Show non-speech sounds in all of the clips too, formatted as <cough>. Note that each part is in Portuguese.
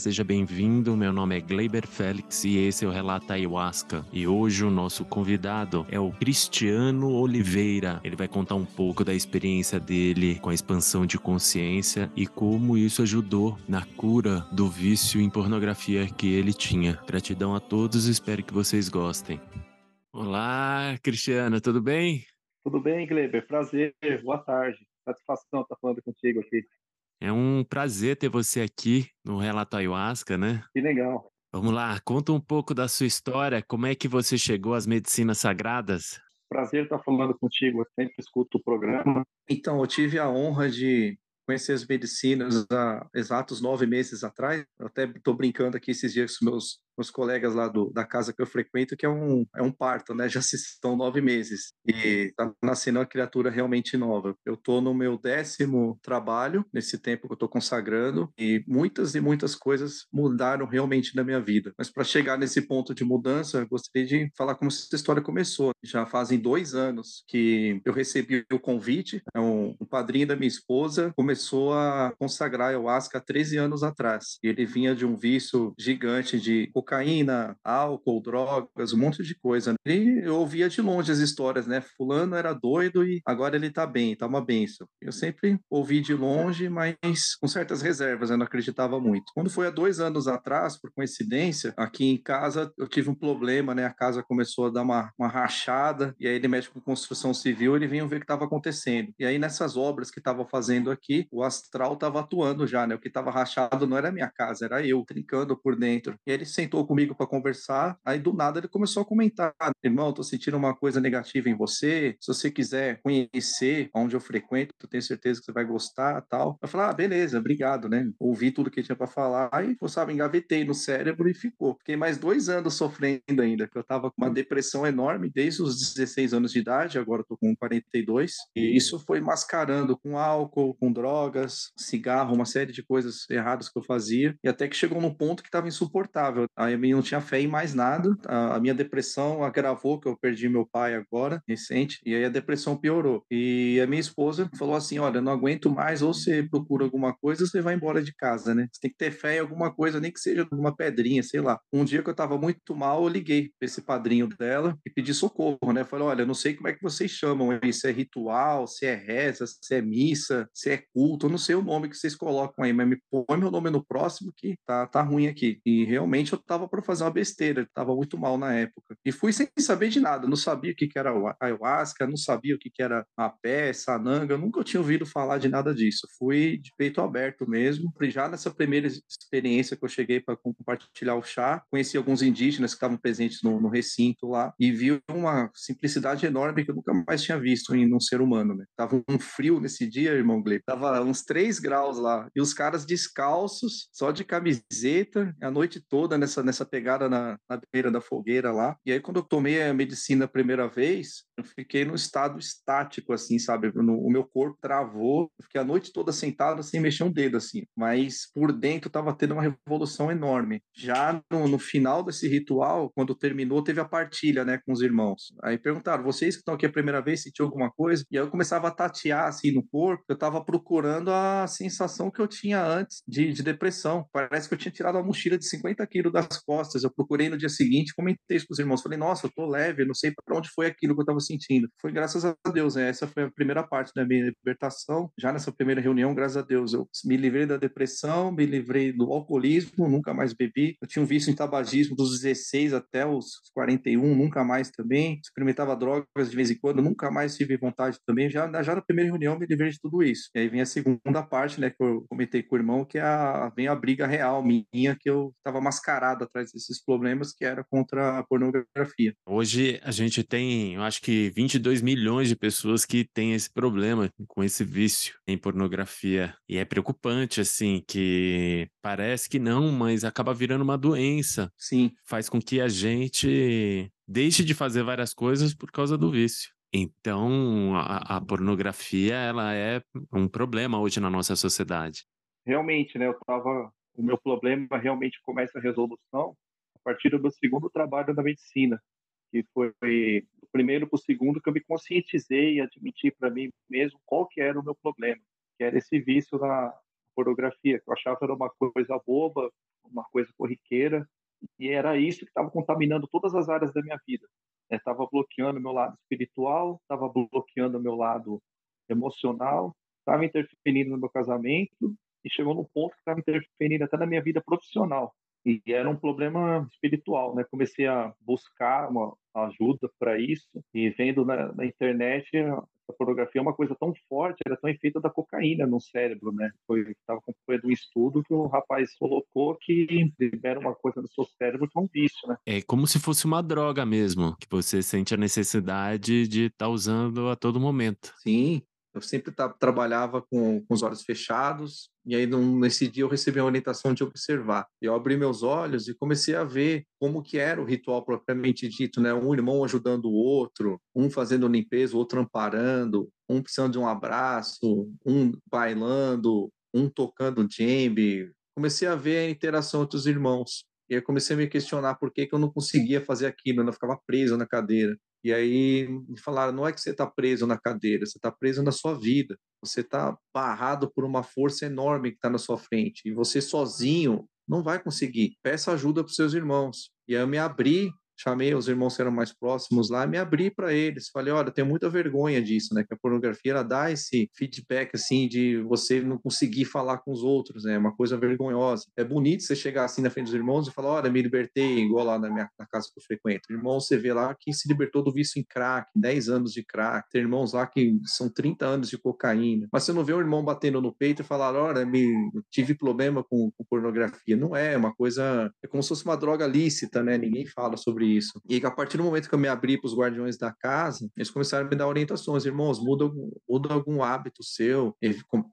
Seja bem-vindo. Meu nome é Gleiber Félix e esse é o Relato Ayahuasca. E hoje o nosso convidado é o Cristiano Oliveira. Ele vai contar um pouco da experiência dele com a expansão de consciência e como isso ajudou na cura do vício em pornografia que ele tinha. Gratidão a todos espero que vocês gostem. Olá, Cristiano, tudo bem? Tudo bem, Gleiber? Prazer, boa tarde. Satisfação estar falando contigo aqui. É um prazer ter você aqui no Relato Ayahuasca, né? Que legal. Vamos lá, conta um pouco da sua história, como é que você chegou às medicinas sagradas? Prazer estar falando contigo, eu sempre escuto o programa. Então, eu tive a honra de conhecer as medicinas há exatos nove meses atrás. Eu até estou brincando aqui esses dias com meus meus colegas lá do, da casa que eu frequento, que é um, é um parto, né? <laughs> Já se estão nove meses e tá nascendo uma criatura realmente nova. Eu tô no meu décimo trabalho, nesse tempo que eu tô consagrando, e muitas e muitas coisas mudaram realmente na minha vida. Mas para chegar nesse ponto de mudança, eu gostaria de falar como essa história começou. Já fazem dois anos que eu recebi o convite, é um, um padrinho da minha esposa começou a consagrar ayahuasca há 13 anos atrás. Ele vinha de um vício gigante de cocaína, álcool, drogas, um monte de coisa. E eu ouvia de longe as histórias, né? Fulano era doido e agora ele tá bem, tá uma benção. Eu sempre ouvi de longe, mas com certas reservas, eu não acreditava muito. Quando foi há dois anos atrás, por coincidência, aqui em casa eu tive um problema, né? A casa começou a dar uma, uma rachada e aí ele mexe com construção civil, ele vinha ver o que estava acontecendo. E aí nessas obras que estava fazendo aqui, o astral estava atuando já, né? O que estava rachado não era minha casa, era eu, trincando por dentro. E aí ele sentou sentou comigo para conversar, aí do nada ele começou a comentar: irmão, tô sentindo uma coisa negativa em você. Se você quiser conhecer onde eu frequento, eu tenho certeza que você vai gostar tal. Eu falei: ah, beleza, obrigado, né? Ouvi tudo que tinha para falar e, sabe, engavetei no cérebro e ficou. Fiquei mais dois anos sofrendo ainda, que eu tava com uma depressão enorme desde os 16 anos de idade, agora eu tô com 42. E isso foi mascarando com álcool, com drogas, cigarro, uma série de coisas erradas que eu fazia. E até que chegou num ponto que estava insuportável. Aí eu não tinha fé em mais nada. A, minha depressão agravou, que eu perdi meu pai agora, recente, e aí a depressão piorou. E a minha esposa falou assim: Olha, não aguento mais, ou você procura alguma coisa, ou você vai embora de casa, né? Você tem que ter fé em alguma coisa, nem que seja alguma pedrinha, sei lá. Um dia que eu tava muito mal, eu liguei pra esse padrinho dela e pedi socorro, né? Falei: Olha, não sei como é que vocês chamam isso, é ritual, se é reza, se é missa, se é culto, eu não sei o nome que vocês colocam aí, mas me põe meu nome no próximo que tá, tá ruim aqui. E realmente eu tava para fazer uma besteira, estava muito mal na época. E fui sem saber de nada, não sabia o que, que era ayahuasca, não sabia o que, que era a sananga, nunca tinha ouvido falar de nada disso. Fui de peito aberto mesmo. Já nessa primeira experiência que eu cheguei para compartilhar o chá, conheci alguns indígenas que estavam presentes no, no, recinto lá e vi uma simplicidade enorme que eu nunca mais tinha visto em um ser humano. Né? Tava um frio nesse dia, irmão Gleb. Tava uns 3 graus lá. E os caras descalços, só de camiseta, a noite toda nessa nessa, pegada na, na beira da fogueira lá. E aí, quando eu tomei a medicina a primeira vez, eu fiquei num estado estático, assim, sabe? No, o meu corpo travou, eu fiquei a noite toda sentado sem mexer um dedo, assim. Mas por dentro tava tendo uma revolução enorme. Já no, no final desse ritual, quando terminou, teve a partilha, né, com os irmãos. Aí perguntaram, vocês que estão aqui a primeira vez, sentiu alguma coisa? E aí eu começava a tatear, assim, no corpo. Eu tava procurando a sensação que eu tinha antes de, de depressão. Parece que eu tinha tirado uma mochila de 50 quilos das costas. Eu procurei no dia seguinte, comentei isso com os irmãos. Falei, nossa, eu tô leve, não sei para onde foi aquilo que eu tava sentindo. Foi graças a Deus, né? Essa foi a primeira parte da minha libertação. Já nessa primeira reunião, graças a Deus, eu me livrei da depressão, me livrei do alcoolismo, nunca mais bebi. Eu tinha um vício em tabagismo dos 16 até os 41, nunca mais também. Experimentava drogas de vez em quando, nunca mais tive vontade também. Já, já na primeira reunião, me livrei de tudo isso. E aí vem a segunda parte, né, que eu comentei com o irmão, que é a, vem a briga real minha, que eu estava mascarado atrás desses problemas, que era contra a pornografia. Hoje a gente tem, eu acho que 22 milhões de pessoas que têm esse problema com esse vício em pornografia. E é preocupante, assim, que parece que não, mas acaba virando uma doença. Sim. Faz com que a gente deixe de fazer várias coisas por causa do vício. Então, a, a, pornografia ela é um problema hoje na nossa sociedade. Realmente, né? Eu tava, o meu problema realmente começa a resolução a partir do meu segundo trabalho da medicina, que foi do primeiro para o segundo que eu me conscientizei e admiti para mim mesmo qual que era o meu problema, que era esse vício na pornografia, que eu achava era uma coisa boba, uma coisa corriqueira, e era isso que estava contaminando todas as áreas da minha vida. Estava bloqueando meu lado espiritual, estava bloqueando meu lado emocional, estava interferindo no meu casamento e chegou num ponto que estava interferindo até na minha vida profissional. E era um problema espiritual, né? Comecei a buscar uma ajuda para isso e vendo na, na internet a pornografia é uma coisa tão forte, era tão efeito da cocaína no cérebro, né? Foi estava acompanhando um estudo que o rapaz colocou que libera uma coisa no seu cérebro que é um vício, né? É como se fosse uma droga mesmo, que você sente a necessidade de estar tá usando a todo momento. Sim, eu sempre trabalhava com, com, os olhos fechados, e aí num, nesse dia eu recebi a orientação de observar. Eu abri meus olhos e comecei a ver como que era o ritual propriamente dito, né? Um irmão ajudando o outro, um fazendo limpeza, o outro amparando, um precisando de um abraço, um bailando, um tocando djembe. Comecei a ver a interação entre os irmãos. E aí comecei a me questionar por que, que eu não conseguia fazer aquilo, eu não ficava preso na cadeira. E aí me falaram: não é que você está preso na cadeira, você está preso na sua vida. Você está barrado por uma força enorme que está na sua frente. E você sozinho não vai conseguir. Peça ajuda para seus irmãos. E aí eu me abri chamei os irmãos que eram mais próximos lá, me abri para eles, falei, olha, tenho muita vergonha disso, né, que a pornografia ela dá esse feedback assim de você não conseguir falar com os outros, né, é uma coisa vergonhosa. É bonito você chegar assim na frente dos irmãos e falar, olha, me libertei, igual lá na minha na casa que eu frequento. Irmão, você vê lá que se libertou do vício em crack, 10 anos de crack, tem irmãos lá que são 30 anos de cocaína, mas você não vê um irmão batendo no peito e falar, olha, me tive problema com, com pornografia. Não é, é uma coisa, é como se fosse uma droga lícita, né, ninguém fala sobre isso. E a partir do momento que eu me abri para os guardiões da casa, eles começaram a me dar orientações. Irmãos, muda, muda algum hábito seu,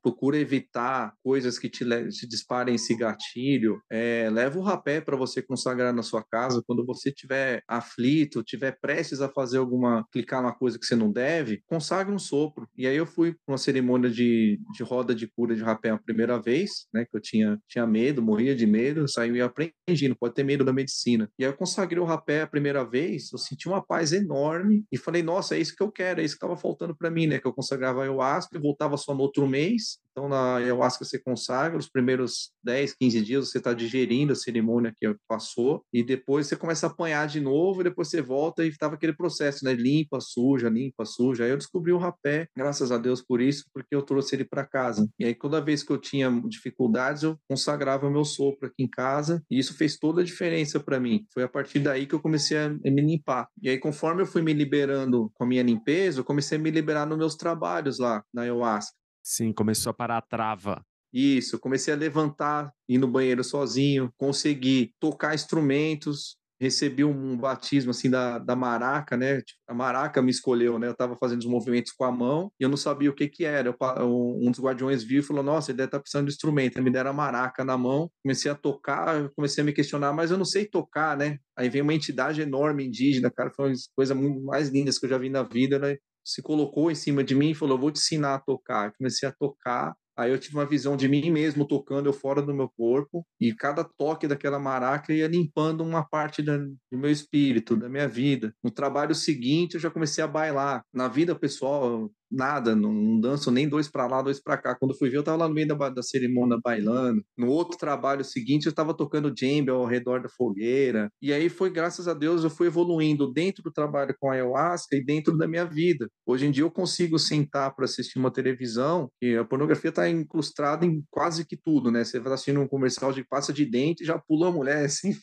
procura evitar coisas que te, te disparem esse gatilho. É, leva o rapé para você consagrar na sua casa. Quando você estiver aflito, estiver prestes a fazer alguma, clicar numa coisa que você não deve, consagre um sopro. E aí eu fui para uma cerimônia de, de roda de cura de rapé a primeira vez, né? Que eu tinha, tinha medo, morria de medo, saí aprendi, não pode ter medo da medicina. E aí eu consagrei o rapé a primeira vez, eu senti uma paz enorme e falei, nossa, é isso que eu quero, é isso que estava faltando para mim, né? Que eu consagrava a ayahuasca, e voltava só no outro mês, então, na ayahuasca você consagra, os primeiros 10, 15 dias você está digerindo a cerimônia que passou, e depois você começa a apanhar de novo, e depois você volta e estava aquele processo, né? Limpa, suja, limpa, suja. Aí eu descobri o rapé, graças a Deus por isso, porque eu trouxe ele para casa. E aí, toda vez que eu tinha dificuldades, eu consagrava meu sopro aqui em casa, e isso fez toda a diferença para mim. Foi a partir daí que eu comecei a me limpar. E aí, conforme eu fui me liberando com a minha limpeza, eu comecei a me liberar nos meus trabalhos lá na ayahuasca. Sim, começou a parar a trava. Isso, comecei a levantar, ir no banheiro sozinho, consegui tocar instrumentos, recebi um batismo assim da, da maraca, né? Tipo, a maraca me escolheu, né? Eu estava fazendo os movimentos com a mão e eu não sabia o que que era. Eu, um dos guardiões viu e falou: Nossa, ele deve estar tá precisando de instrumento. Aí me deram a maraca na mão, comecei a tocar, comecei a me questionar, mas eu não sei tocar, né? Aí vem uma entidade enorme indígena, cara, foi uma coisa muito mais lindas que eu já vi na vida, né? Se colocou em cima de mim e falou: Vou te ensinar a tocar. Eu comecei a tocar Aí eu tive uma visão de mim mesmo tocando eu fora do meu corpo e cada toque daquela maraca ia limpando uma parte da, do meu espírito, da minha vida. No trabalho seguinte eu já comecei a bailar. Na vida pessoal, nada, não, danço nem dois para lá, dois para cá. Quando fui ver, eu estava lá no meio da, da cerimônia bailando. No outro trabalho seguinte, eu estava tocando djembe ao redor da fogueira. E aí foi, graças a Deus, eu fui evoluindo dentro do trabalho com a ayahuasca e dentro da minha vida. Hoje em dia eu consigo sentar para assistir uma televisão e a pornografia está incrustada em quase que tudo, né? Você vai assistindo um comercial de pasta de dente e já pula a mulher <laughs> assim,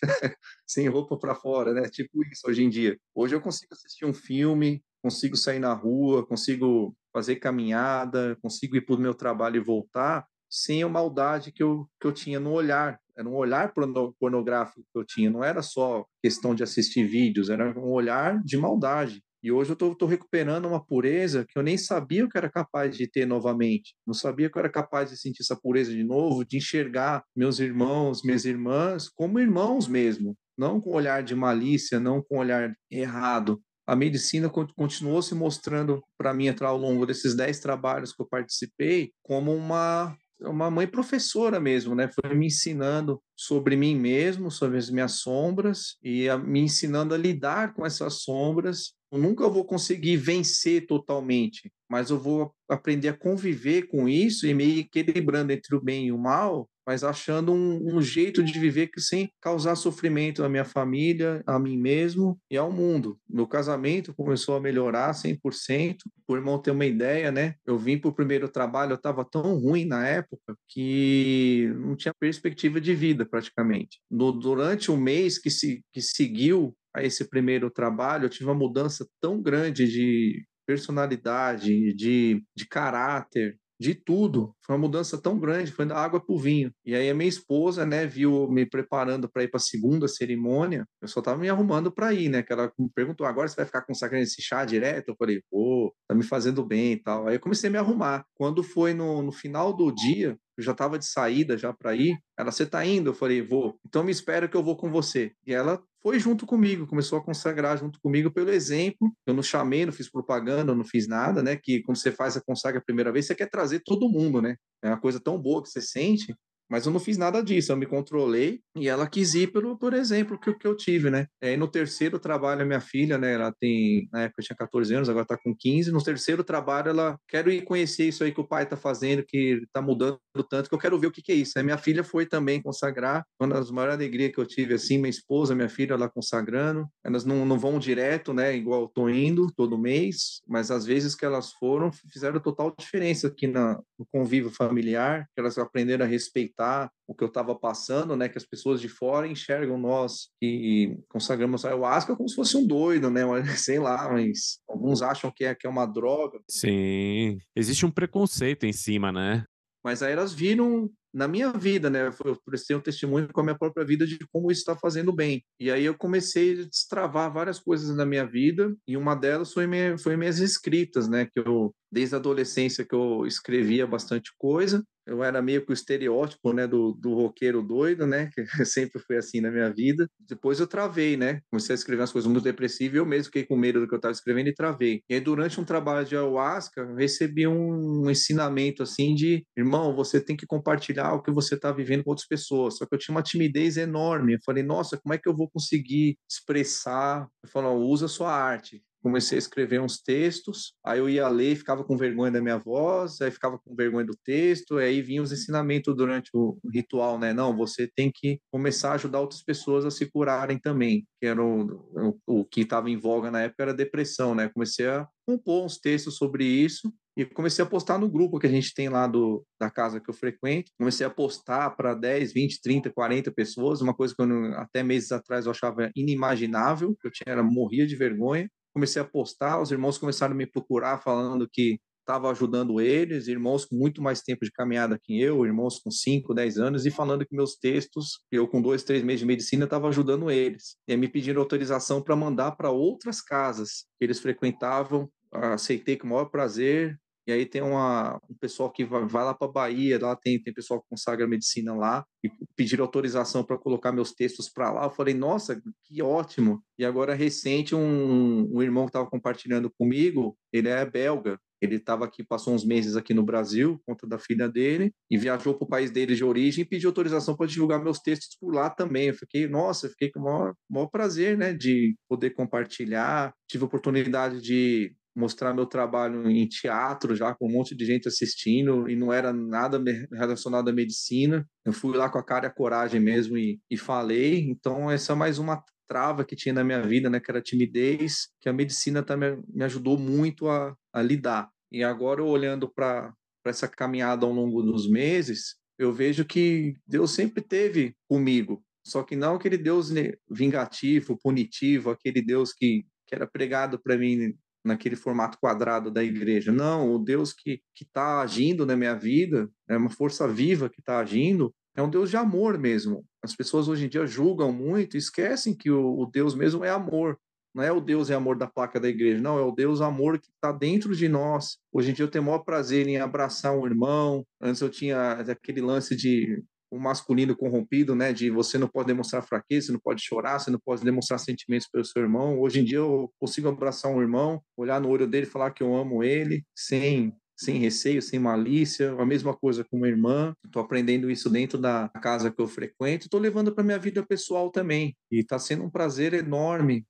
sem roupa para fora, né? Tipo isso hoje em dia. Hoje eu consigo assistir um filme, consigo sair na rua, consigo fazer caminhada, consigo ir para o meu trabalho e voltar sem a maldade que eu, que eu tinha no olhar. Era um olhar pornográfico que eu tinha, não era só questão de assistir vídeos, era um olhar de maldade. E hoje eu estou recuperando uma pureza que eu nem sabia que eu era capaz de ter novamente. Não sabia que eu era capaz de sentir essa pureza de novo, de enxergar meus irmãos, minhas irmãs como irmãos mesmo. Não com olhar de malícia, não com olhar errado, a medicina continuou se mostrando para mim ao longo desses dez trabalhos que eu participei como uma uma mãe professora mesmo, né? Foi me ensinando sobre mim mesmo, sobre as minhas sombras e a, me ensinando a lidar com essas sombras. Eu nunca vou conseguir vencer totalmente, mas eu vou aprender a conviver com isso e me equilibrando entre o bem e o mal mas achando um, um, jeito de viver que sem causar sofrimento à minha família, a mim mesmo e ao mundo. Meu casamento começou a melhorar 100%. Por irmão ter uma ideia, né? Eu vim para o primeiro trabalho, eu estava tão ruim na época que não tinha perspectiva de vida praticamente. No, durante o mês que, se, que seguiu a esse primeiro trabalho, eu tive uma mudança tão grande de personalidade, de, de caráter, de tudo. Foi uma mudança tão grande, foi da água para o vinho. E aí a minha esposa, né, viu me preparando para ir para a segunda cerimônia. Eu só estava me arrumando para ir, né? Que ela me perguntou: agora você vai ficar consagrando esse chá direto? Eu falei: pô, tá me fazendo bem e tal. Aí eu comecei a me arrumar. Quando foi no, no final do dia, eu já estava de saída já para ir. Ela, você está indo? Eu falei, vou. Então me espera que eu vou com você. E ela foi junto comigo, começou a consagrar junto comigo pelo exemplo. Eu não chamei, não fiz propaganda, não fiz nada, né? Que quando você faz a consagra a primeira vez, você quer trazer todo mundo, né? É uma coisa tão boa que você sente mas eu não fiz nada disso, eu me controlei e ela quis ir pelo, por exemplo, que, que eu tive, né? Aí no terceiro trabalho, a minha filha, né? Ela tem, na época tinha 14 anos, agora tá com 15. No terceiro trabalho, ela, quero ir conhecer isso aí que o pai tá fazendo, que tá mudando tanto, que eu quero ver o que, que é isso. Aí minha filha foi também consagrar, uma das maiores alegrias que eu tive, assim, minha esposa, minha filha, ela consagrando. Elas não, não vão direto, né? Igual eu tô indo todo mês, mas às vezes que elas foram, fizeram total diferença aqui na, no convívio familiar, que elas aprenderam a respeitar respeitar o que eu estava passando, né? Que as pessoas de fora enxergam nós que consagramos a ayahuasca como se fosse um doido, né? <laughs> Sei lá, mas alguns acham que é, que é uma droga. Sim, existe um preconceito em cima, né? Mas aí elas viram na minha vida, né? Eu prestei um testemunho com a minha própria vida de como isso está fazendo bem. E aí eu comecei a destravar várias coisas na minha vida, e uma delas foi, minha, foi minhas escritas, né? Que eu, desde a adolescência, que eu escrevia bastante coisa, eu era meio que o estereótipo, né, do, do roqueiro doido, né, que <laughs> sempre foi assim na minha vida. Depois eu travei, né, comecei a escrever umas coisas muito depressivas e eu mesmo fiquei com medo do que eu estava escrevendo e travei. E aí, durante um trabalho de ayahuasca, eu recebi um, ensinamento, assim, de, irmão, você tem que compartilhar o que você está vivendo com outras pessoas. Só que eu tinha uma timidez enorme. Eu falei, nossa, como é que eu vou conseguir expressar? Eu falei, usa sua arte comecei a escrever uns textos, aí eu ia ler, ficava com vergonha da minha voz, aí ficava com vergonha do texto, aí vinham os ensinamentos durante o ritual, né? Não, você tem que começar a ajudar outras pessoas a se curarem também, que era o, o, o que estava em voga na época era depressão, né? Comecei a compor uns textos sobre isso e comecei a postar no grupo que a gente tem lá do, da casa que eu frequento. Comecei a postar para 10, 20, 30, 40 pessoas, uma coisa que eu, até meses atrás eu achava inimaginável, eu tinha, era, morria de vergonha comecei a postar, os irmãos começaram a me procurar falando que estava ajudando eles, irmãos com muito mais tempo de caminhada que eu, irmãos com 5, 10 anos, e falando que meus textos, eu com dois, três meses de medicina, estava ajudando eles. E me pediram autorização para mandar para outras casas que eles frequentavam. Aceitei com o maior prazer, e aí tem uma, um pessoal que vai, vai lá para Bahia, lá tem, tem pessoal que consagra medicina lá, e pediram autorização para colocar meus textos para lá. Eu falei, nossa, que ótimo. E agora, recente, um, um irmão que estava compartilhando comigo, ele é belga. Ele estava aqui, passou uns meses aqui no Brasil, conta da filha dele, e viajou para o país dele de origem e pediu autorização para divulgar meus textos por lá também. Eu fiquei, nossa, fiquei com o maior, maior prazer, né, de poder compartilhar. Tive a oportunidade de mostrar meu trabalho em teatro já com um monte de gente assistindo e não era nada relacionado à medicina. Eu fui lá com a cara e a coragem mesmo e, e falei. Então essa é mais uma trava que tinha na minha vida, né, que era a timidez, que a medicina também me ajudou muito a, a lidar. E agora olhando para essa caminhada ao longo dos meses, eu vejo que Deus sempre teve comigo. Só que não aquele Deus vingativo, punitivo, aquele Deus que, que era pregado para mim naquele formato quadrado da igreja. Não, o Deus que está agindo na minha vida, é uma força viva que está agindo, é um Deus de amor mesmo. As pessoas hoje em dia julgam muito esquecem que o, o Deus mesmo é amor. Não é o Deus é amor da placa da igreja, não, é o Deus amor que está dentro de nós. Hoje em dia eu tenho o maior prazer em abraçar um irmão. Antes eu tinha aquele lance de o masculino corrompido, né? De você não pode demonstrar fraqueza, você não pode chorar, você não pode demonstrar sentimentos pelo seu irmão. Hoje em dia eu consigo abraçar um irmão, olhar no olho dele, falar que eu amo ele, sem sem receio, sem malícia, a mesma coisa com uma irmã. Estou aprendendo isso dentro da casa que eu frequento, estou levando para minha vida pessoal também. E está sendo um prazer enorme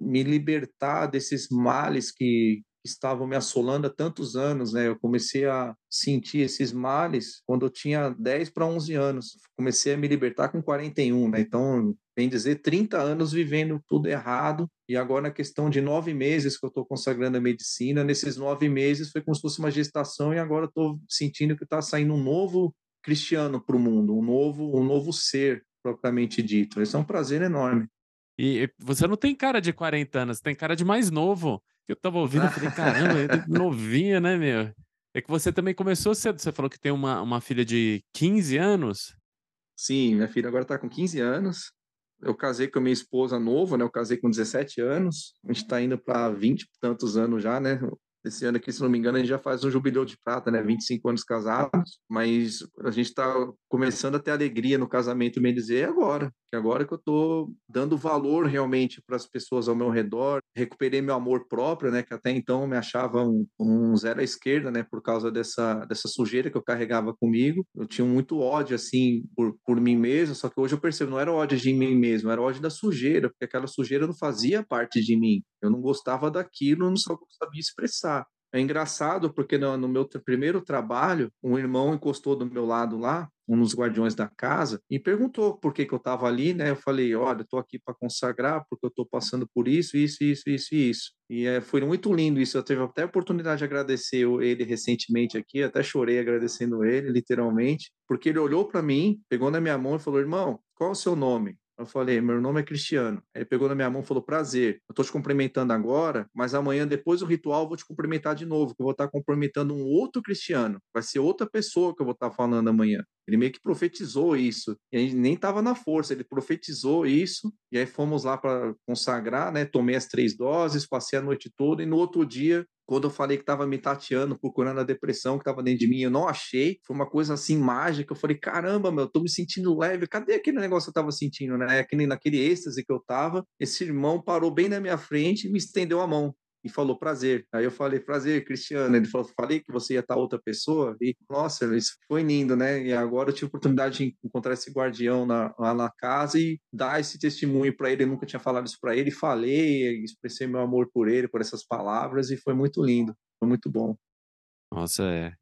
me libertar desses males que estavam me assolando há tantos anos, né? Eu comecei a sentir esses males quando eu tinha 10 para 11 anos. Comecei a me libertar com 41, né? Então, bem dizer, 30 anos vivendo tudo errado. E agora, na questão de nove meses que eu estou consagrando a medicina, nesses nove meses foi como se fosse uma gestação e agora estou sentindo que está saindo um novo cristiano para o mundo, um novo, um novo ser propriamente dito. Isso é um prazer enorme. E você não tem cara de 40 anos, tem cara de mais novo. Eu tava ouvindo e falei, caramba, é novinha, né, meu? É que você também começou cedo. Você falou que tem uma, uma filha de 15 anos. Sim, minha filha agora tá com 15 anos. Eu casei com a minha esposa nova, né? Eu casei com 17 anos. A gente tá indo para 20 e tantos anos já, né? Esse ano aqui, se não me engano, a gente já faz um jubileu de prata, né? 25 anos casados, mas a gente está começando a ter alegria no casamento, me dizer, agora, que agora que eu estou dando valor realmente para as pessoas ao meu redor, recuperei meu amor próprio, né? Que até então eu me achava um, um zero à esquerda, né? Por causa dessa, dessa sujeira que eu carregava comigo. Eu tinha muito ódio, assim, por, por mim mesmo, só que hoje eu percebo, não era ódio de mim mesmo, era ódio da sujeira, porque aquela sujeira não fazia parte de mim. Eu não gostava daquilo, não sabia expressar. É engraçado porque no, no, meu primeiro trabalho, um irmão encostou do meu lado lá, um dos guardiões da casa, e perguntou por que, que eu estava ali, né? Eu falei, olha, estou aqui para consagrar porque eu estou passando por isso, isso, isso, isso isso. E é, foi muito lindo isso. Eu tive até a oportunidade de agradecer ele recentemente aqui, até chorei agradecendo ele, literalmente, porque ele olhou para mim, pegou na minha mão e falou, irmão, qual é o seu nome? Eu falei, meu nome é Cristiano. Ele pegou na minha mão e falou, prazer, eu tô te cumprimentando agora, mas amanhã, depois do ritual, eu vou te cumprimentar de novo, que eu vou estar cumprimentando um outro cristiano. Vai ser outra pessoa que eu vou estar falando amanhã. Ele meio que profetizou isso. E a gente nem estava na força, ele profetizou isso. E aí fomos lá para consagrar, né? Tomei as três doses, passei a noite toda. E no outro dia, quando eu falei que estava me tateando, procurando a depressão que estava dentro de mim, eu não achei. Foi uma coisa assim mágica. Eu falei, caramba, meu, eu tô me sentindo leve. Cadê aquele negócio que eu estava sentindo, né? Aquele, naquele êxtase que eu estava. Esse irmão parou bem na minha frente e me estendeu a mão e falou prazer. Aí eu falei, prazer, Cristiano. Ele falou, falei que você ia estar outra pessoa. E, nossa, isso foi lindo, né? E agora eu tive a oportunidade de encontrar esse guardião na, lá na casa e dar esse testemunho para ele. Eu nunca tinha falado isso para ele. Falei, expressei meu amor por ele, por essas palavras, e foi muito lindo. Foi muito bom. Nossa, é.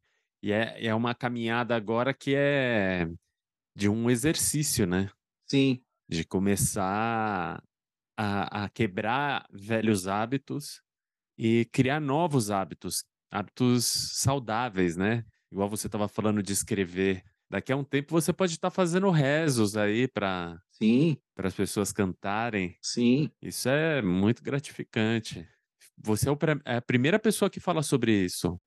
E é, é uma caminhada agora que é de um exercício, né? Sim. De começar a, a quebrar velhos hábitos e criar novos hábitos, hábitos saudáveis, né? Igual você estava falando de escrever. Daqui a um tempo você pode estar tá fazendo rezos aí para sim para as pessoas cantarem. Sim. Isso é muito gratificante. Você é, é a primeira pessoa que fala sobre isso.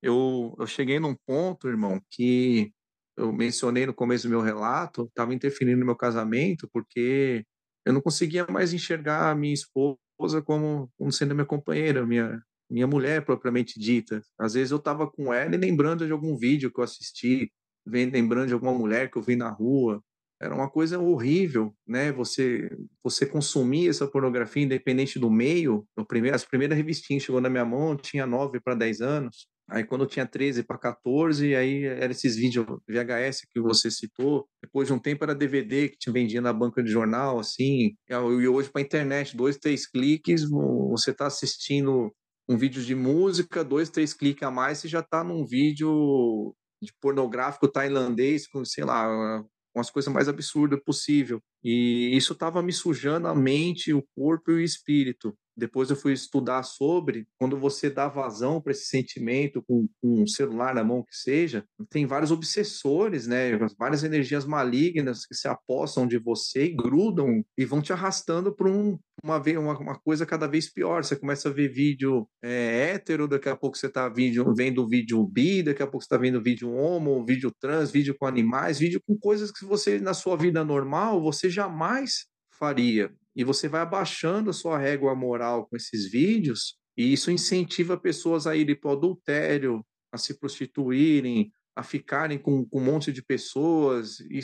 Eu, eu cheguei num ponto, irmão, que eu mencionei no começo do meu relato, estava interferindo no meu casamento, porque eu não conseguia mais enxergar a minha esposa esposa como, como sendo minha companheira, minha, minha mulher propriamente dita. Às vezes eu estava com ela e lembrando de algum vídeo que eu assisti, lembrando de alguma mulher que eu vi na rua. Era uma coisa horrível, né? Você você consumir essa pornografia independente do meio. Primeiro, as primeiras revistinhas chegou na minha mão, tinha 9 para 10 anos. Aí quando eu tinha 13 para 14, aí era esses vídeos VHS que você citou. Depois de um tempo era DVD que te vendia na banca de jornal, assim. E hoje para internet, dois, três cliques, você está assistindo um vídeo de música, dois, três cliques a mais, você já está num vídeo de pornográfico tailandês, com, sei lá, umas coisas mais absurdas possível. E isso estava me sujando a mente, o corpo e o espírito depois eu fui estudar sobre quando você dá vazão para esse sentimento com, com, um celular na mão que seja, tem vários obsessores, né? Várias energias malignas que se apossam de você e grudam e vão te arrastando para um, uma, uma, uma, coisa cada vez pior. Você começa a ver vídeo é, hétero, daqui a pouco você está vendo vídeo bi, daqui a pouco você está vendo vídeo homo, vídeo trans, vídeo com animais, vídeo com coisas que você, na sua vida normal, você jamais faria e você vai abaixando a sua régua moral com esses vídeos, e isso incentiva pessoas a irem para o adultério, a se prostituírem, a ficarem com, com um monte de pessoas e,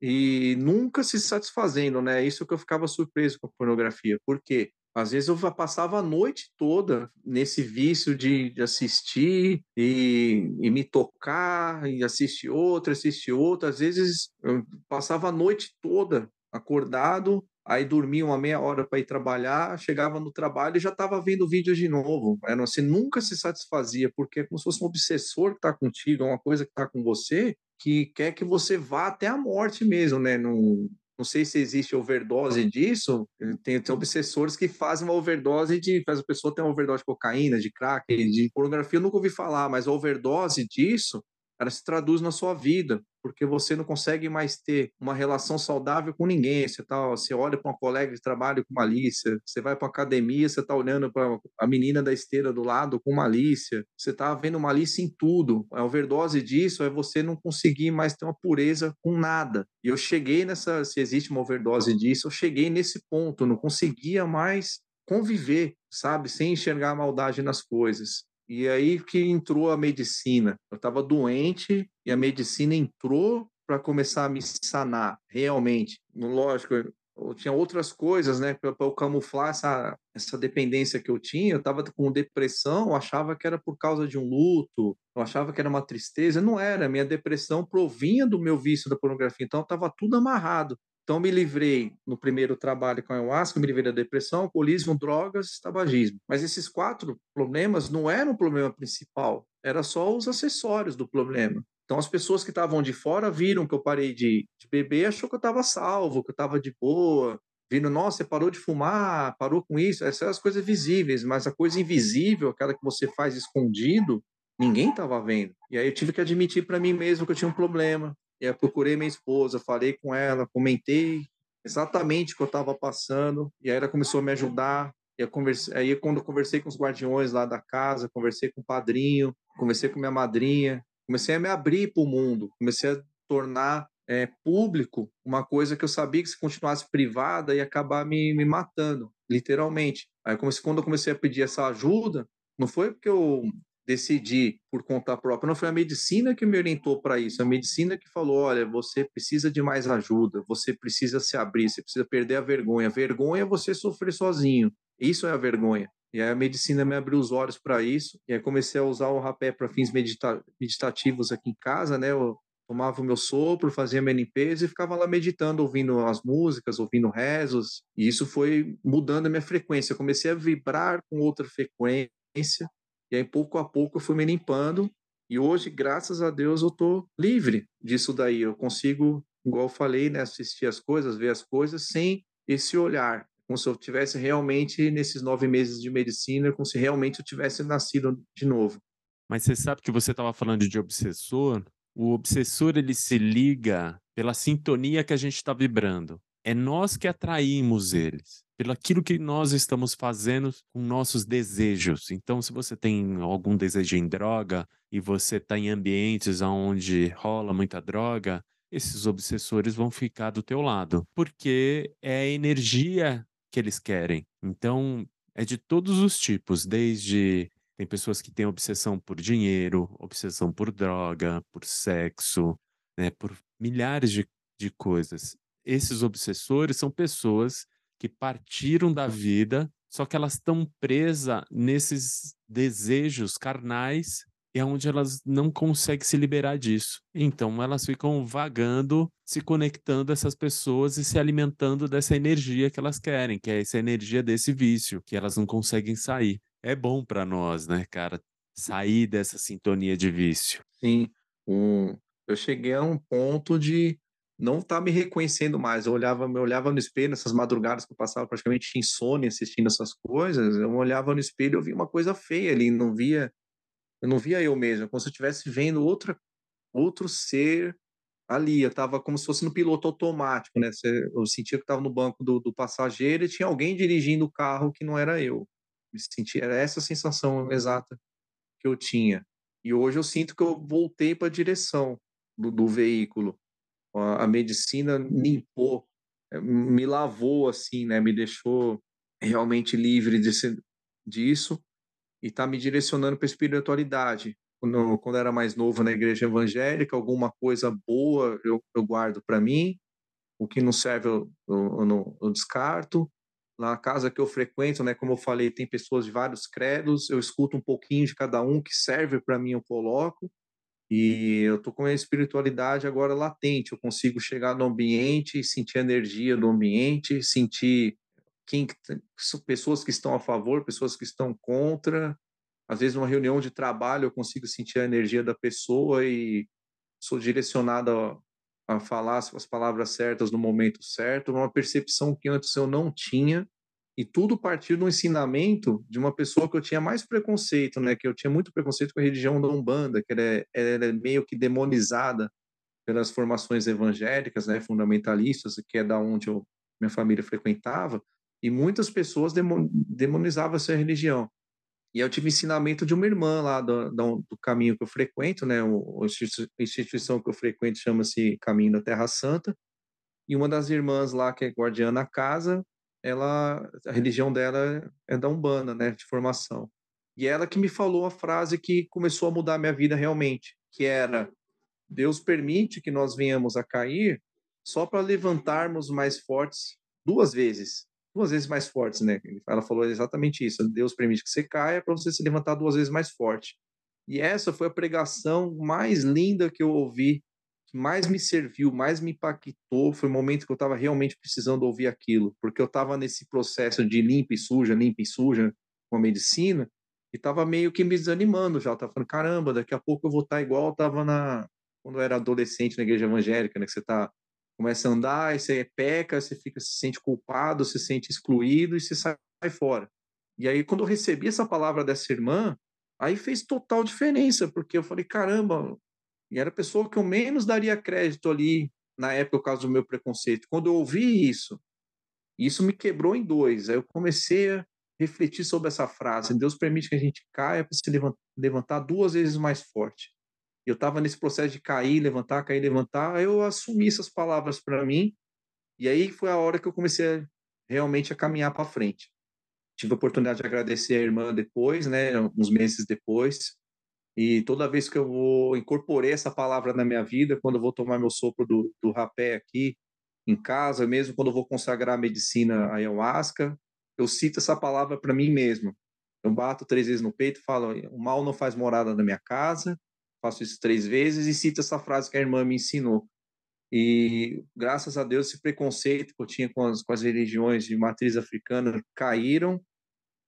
e, nunca se satisfazendo, né? Isso que eu ficava surpreso com a pornografia. Por quê? Às vezes eu passava a noite toda nesse vício de, de assistir e, e, me tocar, e assistir outra, assistir outra. Às vezes eu passava a noite toda acordado, aí dormia uma meia hora para ir trabalhar, chegava no trabalho e já estava vendo vídeos de novo. Era, você nunca se satisfazia, porque é como se fosse um obsessor que está contigo, é uma coisa que está com você, que quer que você vá até a morte mesmo, né? Não, não sei se existe overdose disso. Tem, tem obsessores que fazem uma overdose de. Faz a pessoa ter uma overdose de cocaína, de crack, de pornografia. Eu nunca ouvi falar, mas a overdose disso ela se traduz na sua vida, porque você não consegue mais ter uma relação saudável com ninguém. Você, tá, você olha para uma colega de trabalho com malícia, você vai para academia, você está olhando para a menina da esteira do lado com malícia, você está vendo malícia em tudo. A overdose disso é você não conseguir mais ter uma pureza com nada. E eu cheguei nessa, se existe uma overdose disso, eu cheguei nesse ponto, não conseguia mais conviver, sabe, sem enxergar a maldade nas coisas. E aí que entrou a medicina. Eu estava doente e a medicina entrou para começar a me sanar, realmente. Lógico, eu tinha outras coisas, né, para eu camuflar essa, essa dependência que eu tinha. Eu estava com depressão, eu achava que era por causa de um luto, eu achava que era uma tristeza. Não era, minha depressão provinha do meu vício da pornografia, então estava tudo amarrado. Então, me livrei no primeiro trabalho com a ayahuasca, me livrei da depressão, alcoolismo, drogas, tabagismo. Mas esses quatro problemas não eram o problema principal, era só os acessórios do problema. Então, as pessoas que estavam de fora viram que eu parei de, de beber, achou que eu estava salvo, que eu estava de boa, vindo, nossa, você parou de fumar, parou com isso. Essas são as coisas visíveis, mas a coisa invisível, aquela que você faz escondido, ninguém estava vendo. E aí eu tive que admitir para mim mesmo que eu tinha um problema, e aí procurei minha esposa, falei com ela, comentei exatamente o que eu estava passando, e aí ela começou a me ajudar. Eu conversei, aí quando eu conversei com os guardiões lá da casa, conversei com o padrinho, conversei com minha madrinha, comecei a me abrir para o mundo, comecei a tornar é, público uma coisa que eu sabia que se continuasse privada ia acabar me, me matando, literalmente. Aí comecei, quando eu comecei a pedir essa ajuda, não foi porque eu decidi por conta própria. Não foi a medicina que me orientou para isso. A medicina que falou: olha, você precisa de mais ajuda, você precisa se abrir, você precisa perder a vergonha. Vergonha é você sofrer sozinho. Isso é a vergonha. E aí a medicina me abriu os olhos para isso. E aí comecei a usar o rapé para fins medita meditativos aqui em casa, né? Eu tomava o meu sopro, fazia minha limpeza e ficava lá meditando, ouvindo as músicas, ouvindo rezos. E isso foi mudando a minha frequência. Eu comecei a vibrar com outra frequência e aí, pouco a pouco, eu fui me limpando. E hoje, graças a Deus, eu tô livre disso daí. Eu consigo, igual eu falei, né, assistir as coisas, ver as coisas sem esse olhar. Como se eu tivesse realmente, nesses nove meses de medicina, como se realmente eu tivesse nascido de novo. Mas você sabe que você estava falando de obsessor? O obsessor, ele se liga pela sintonia que a gente está vibrando. É nós que atraímos eles pelo aquilo que nós estamos fazendo com nossos desejos. Então, se você tem algum desejo em droga e você está em ambientes onde rola muita droga, esses obsessores vão ficar do teu lado, porque é a energia que eles querem. Então, é de todos os tipos, desde tem pessoas que têm obsessão por dinheiro, obsessão por droga, por sexo, né, por milhares de, de coisas. Esses obsessores são pessoas que partiram da vida, só que elas estão presas nesses desejos carnais e é onde elas não conseguem se liberar disso. Então elas ficam vagando, se conectando a essas pessoas e se alimentando dessa energia que elas querem, que é essa energia desse vício, que elas não conseguem sair. É bom para nós, né, cara, sair dessa sintonia de vício. Sim. Eu cheguei a um ponto de não tá me reconhecendo mais. Eu olhava, eu olhava no espelho nessas madrugadas que eu passava praticamente insônia assistindo essas coisas. Eu olhava no espelho, eu via uma coisa feia ali, não via, eu não via eu mesmo, como se eu estivesse vendo outra, outro ser ali. Eu estava como se fosse no piloto automático, né? Eu sentia que estava no banco do, do, passageiro e tinha alguém dirigindo o carro que não era eu. Me sentia, era essa sensação exata que eu tinha. E hoje eu sinto que eu voltei para a direção do, do veículo a medicina limpou, eh, me lavou assim, né? Me deixou realmente livre desse, disso e está me direcionando para a espiritualidade. Quando, quando era mais novo na igreja evangélica, alguma coisa boa eu, eu guardo para mim, o que não serve eu, eu, eu, descarto. Na casa que eu frequento, né, como eu falei, tem pessoas de vários credos, eu escuto um pouquinho de cada um que serve para mim, eu coloco. E eu tô com a espiritualidade agora latente, eu consigo chegar no ambiente, sentir a energia do ambiente, sentir quem pessoas que estão a favor, pessoas que estão contra. Às vezes numa reunião de trabalho eu consigo sentir a energia da pessoa e sou direcionado a, a falar as palavras certas no momento certo, uma percepção que antes eu não tinha e tudo partiu do ensinamento de uma pessoa que eu tinha mais preconceito, né? Que eu tinha muito preconceito com a religião da Umbanda, que ela é, ela é meio que demonizada pelas formações evangélicas, né? Fundamentalistas, que é da onde eu, minha família frequentava, e muitas pessoas demonizavam essa religião. E eu tive ensinamento de uma irmã lá do, do, caminho que eu frequento, né? A instituição que eu frequento chama-se Caminho da Terra Santa. E uma das irmãs lá, que é guardiã na casa, ela, a religião dela é da Umbanda, né, de formação. E ela que me falou a frase que começou a mudar a minha vida realmente, que era: Deus permite que nós venhamos a cair só para levantarmos mais fortes duas vezes, duas vezes mais fortes, né? Ela falou exatamente isso. Deus permite que você caia para você se levantar duas vezes mais forte. E essa foi a pregação mais linda que eu ouvi que mais me serviu, mais me impactou, foi o momento que eu estava realmente precisando ouvir aquilo, porque eu estava nesse processo de limpa e suja, limpa e suja com a medicina, e estava meio que me desanimando já, estava falando, caramba, daqui a pouco eu vou estar tá igual eu estava na quando eu era adolescente na igreja evangélica, né, que você tá começa a andar, e você peca, você fica se sente culpado, se sente excluído e você sai fora. E aí quando eu recebi essa palavra dessa irmã, aí fez total diferença, porque eu falei, caramba, e era a pessoa que eu menos daria crédito ali na época, por causa do meu preconceito. Quando eu ouvi isso, isso me quebrou em dois. Aí eu comecei a refletir sobre essa frase: Deus permite que a gente caia para se levantar duas vezes mais forte. Eu estava nesse processo de cair, levantar, cair, levantar. Aí eu assumi essas palavras para mim. E aí foi a hora que eu comecei realmente a caminhar para frente. Tive a oportunidade de agradecer a irmã depois, né, uns meses depois, e toda vez que eu vou incorporei essa palavra na minha vida, quando eu vou tomar meu sopro do, do rapé aqui em casa, mesmo quando eu vou consagrar a medicina ayahuasca, eu cito essa palavra para mim mesmo. Eu bato três vezes no peito falo: o mal não faz morada na minha casa. Faço isso três vezes e cito essa frase que a irmã me ensinou. E graças a Deus, esse preconceito que eu tinha com as, com as religiões de matriz africana caíram.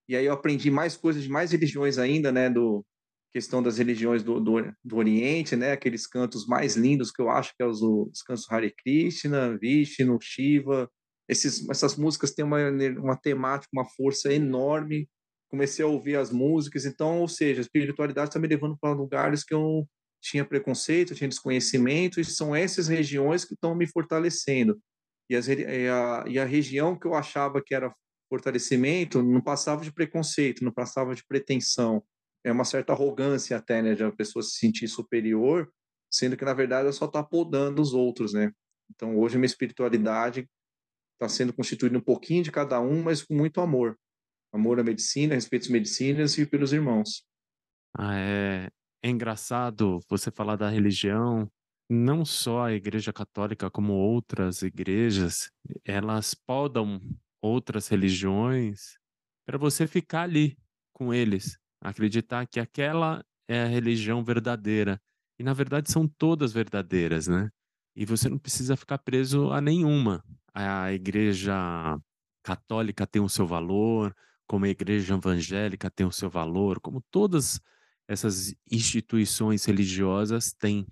E aí eu aprendi mais coisas de mais religiões ainda, né? Do, questão das religiões do, do, do, Oriente, né? Aqueles cantos mais lindos que eu acho que é os, os cantos Hare Krishna, Vishnu, Shiva. Esses, essas músicas têm uma, uma temática, uma força enorme. Comecei a ouvir as músicas, então, ou seja, a espiritualidade está me levando para lugares que eu tinha preconceito, tinha desconhecimento, e são essas regiões que estão me fortalecendo. E, as, e, a, e a região que eu achava que era fortalecimento não passava de preconceito, não passava de pretensão é uma certa arrogância até, né, de uma pessoa se sentir superior, sendo que na verdade ela só está podando os outros, né? Então hoje minha espiritualidade está sendo constituída um pouquinho de cada um, mas com muito amor, amor à medicina, respeito às medicinas e pelos irmãos. Ah, é, é engraçado você falar da religião. Não só a Igreja Católica, como outras igrejas, elas podam outras religiões para você ficar ali com eles, acreditar que aquela é a religião verdadeira. E na verdade são todas verdadeiras, né? E você não precisa ficar preso a nenhuma. A igreja católica tem o seu valor, como a igreja evangélica tem o seu valor, como todas essas instituições religiosas têm.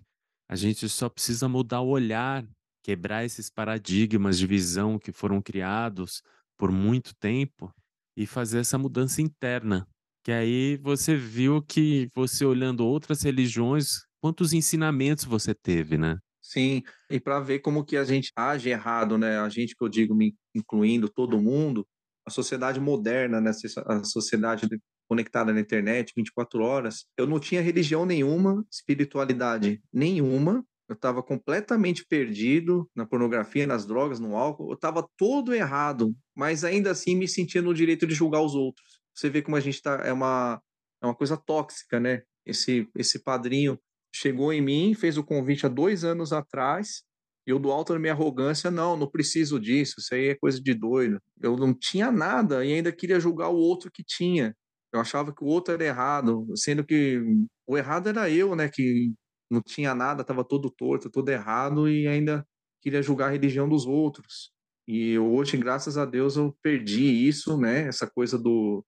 A gente só precisa mudar o olhar, quebrar esses paradigmas de visão que foram criados por muito tempo e fazer essa mudança interna. Que aí você viu que você olhando outras religiões, quantos ensinamentos você teve, né? Sim, e para ver como que a gente age errado, né? A gente que eu digo, me incluindo todo mundo, a sociedade moderna, né? a sociedade conectada na internet 24 horas, eu não tinha religião nenhuma, espiritualidade nenhuma, eu estava completamente perdido na pornografia, nas drogas, no álcool, eu estava todo errado, mas ainda assim me sentia no direito de julgar os outros você vê como a gente tá é uma é uma coisa tóxica, né? Esse esse padrinho chegou em mim, fez o convite há dois anos atrás eu do alto da minha arrogância, não, não preciso disso, isso aí é coisa de doido. Eu não tinha nada e ainda queria julgar o outro que tinha. Eu achava que o outro era errado, sendo que o errado era eu, né, que não tinha nada, estava todo torto, todo errado e ainda queria julgar a religião dos outros. E hoje, graças a Deus, eu perdi isso, né, essa coisa do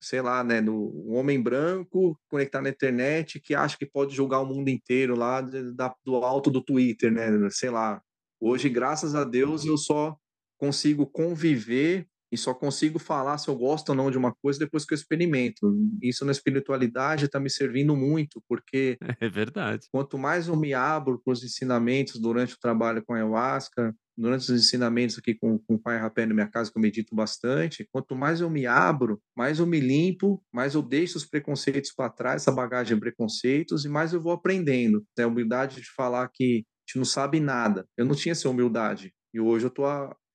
sei lá, né, no homem branco conectar na internet que acha que pode julgar o mundo inteiro lá da, do alto do Twitter, né, sei lá. Hoje, graças a Deus, eu só consigo conviver e só consigo falar se eu gosto ou não de uma coisa depois que eu experimento. Isso na espiritualidade está me servindo muito, porque <laughs> é verdade. Quanto mais eu me abro para os ensinamentos durante o trabalho com a ayahuasca, durante os ensinamentos aqui com, com o Pai Rapé na minha casa, que eu medito bastante, quanto mais eu me abro, mais eu me limpo, mais eu deixo os preconceitos para trás, essa bagagem de preconceitos, e mais eu vou aprendendo. É a humildade de falar que a gente não sabe nada. Eu não tinha essa humildade. E hoje eu estou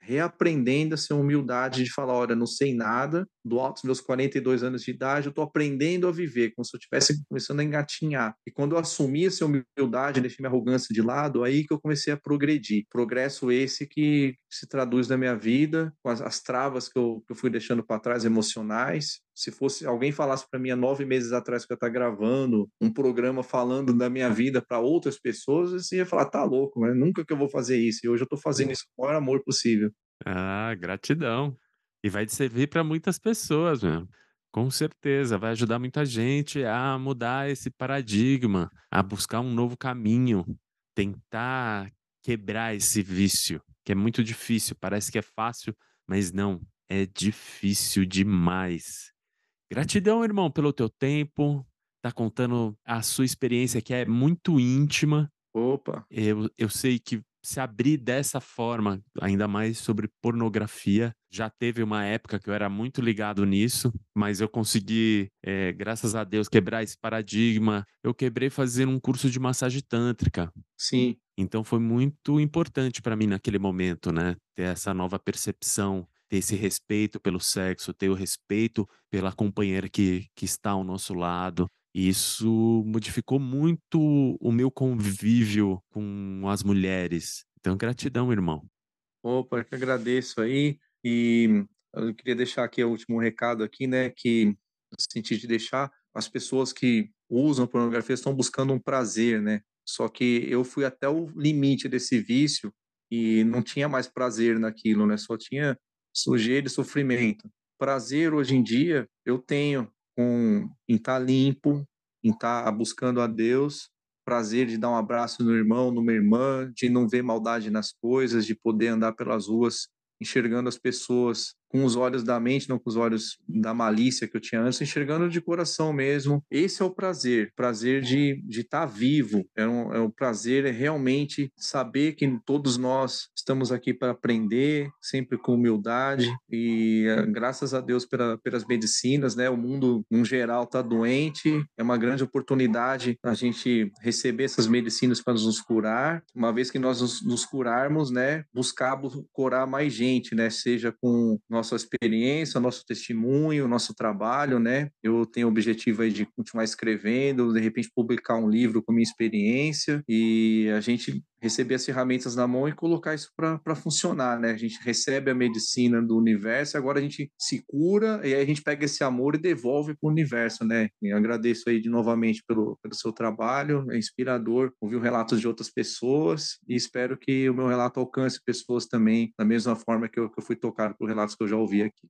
reaprendendo essa humildade de falar, olha, não sei nada, do alto dos meus 42 anos de idade, eu estou aprendendo a viver, como se eu estivesse começando a engatinhar. E quando eu assumi essa humildade, deixei minha arrogância de lado, aí que eu comecei a progredir. Progresso esse que se traduz na minha vida, com as, as travas que eu, que eu fui deixando para trás, emocionais, se fosse alguém falasse para mim há nove meses atrás que eu estar gravando um programa falando da minha vida para outras pessoas, eu ia falar, tá louco, mas nunca que eu vou fazer isso. E hoje eu estou fazendo isso com o maior amor possível. Ah, gratidão. E vai te servir para muitas pessoas, mesmo. Com certeza, vai ajudar muita gente a mudar esse paradigma, a buscar um novo caminho, tentar quebrar esse vício, que é muito difícil. Parece que é fácil, mas não, é difícil demais. Gratidão, irmão, pelo teu tempo. Tá contando a sua experiência que é muito íntima. Opa! Eu, eu sei que se abrir dessa forma, ainda mais sobre pornografia, já teve uma época que eu era muito ligado nisso, mas eu consegui, é, graças a Deus, quebrar esse paradigma. Eu quebrei fazendo um curso de massagem tântrica. Sim. Então foi muito importante para mim naquele momento, né? Ter essa nova percepção ter esse respeito pelo sexo, ter o respeito pela companheira que, que está ao nosso lado. Isso modificou muito o meu convívio com as mulheres. Então, gratidão, irmão. Opa, que agradeço aí. E eu queria deixar aqui o último recado aqui, né, que no sentido de deixar as pessoas que usam pornografia estão buscando um prazer, né? Só que eu fui até o limite desse vício e não tinha mais prazer naquilo, né? Só tinha sujeira e sofrimento. Prazer hoje em dia eu tenho com em estar tá limpo, em estar tá buscando a Deus, prazer de dar um abraço no irmão, numa irmã, de não ver maldade nas coisas, de poder andar pelas ruas enxergando as pessoas com os olhos da mente, não com os olhos da malícia que eu tinha antes, enxergando de coração mesmo. Esse é o prazer, prazer de estar tá vivo. É um, é um prazer é realmente saber que todos nós estamos aqui para aprender, sempre com humildade e eh, graças a Deus pela, pelas medicinas, né? O mundo, no geral, está doente. É uma grande oportunidade a gente receber essas medicinas para nos curar. Uma vez que nós nos, nos curarmos, né? Buscar curar mais gente, né? Seja com nossa experiência, nosso testemunho, nosso trabalho, né? Eu tenho o objetivo aí de continuar escrevendo, de repente publicar um livro com minha experiência e a gente receber as ferramentas na mão e colocar isso para funcionar, né? A gente recebe a medicina do universo, agora a gente se cura e aí a gente pega esse amor e devolve para o universo, né? Eu agradeço aí de novamente pelo, pelo seu trabalho, é inspirador ouvir relatos de outras pessoas e espero que o meu relato alcance pessoas também da mesma forma que eu, que eu fui tocado por relatos que eu já ouvi aqui.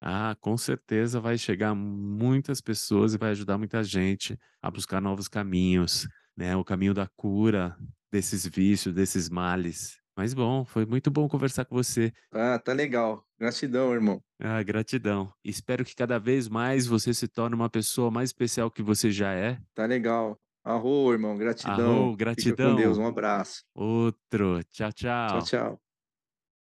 Ah, com certeza vai chegar muitas pessoas e vai ajudar muita gente a buscar novos caminhos, né? O caminho da cura, desses vícios, desses males. Mas bom, foi muito bom conversar com você. Ah, tá legal. Gratidão, irmão. Ah, gratidão. Espero que cada vez mais você se torne uma pessoa mais especial que você já é. Tá legal. Arro, irmão. Gratidão. Arro, gratidão. Fica com Deus. Um abraço. Outro. Tchau, tchau. Tchau, tchau.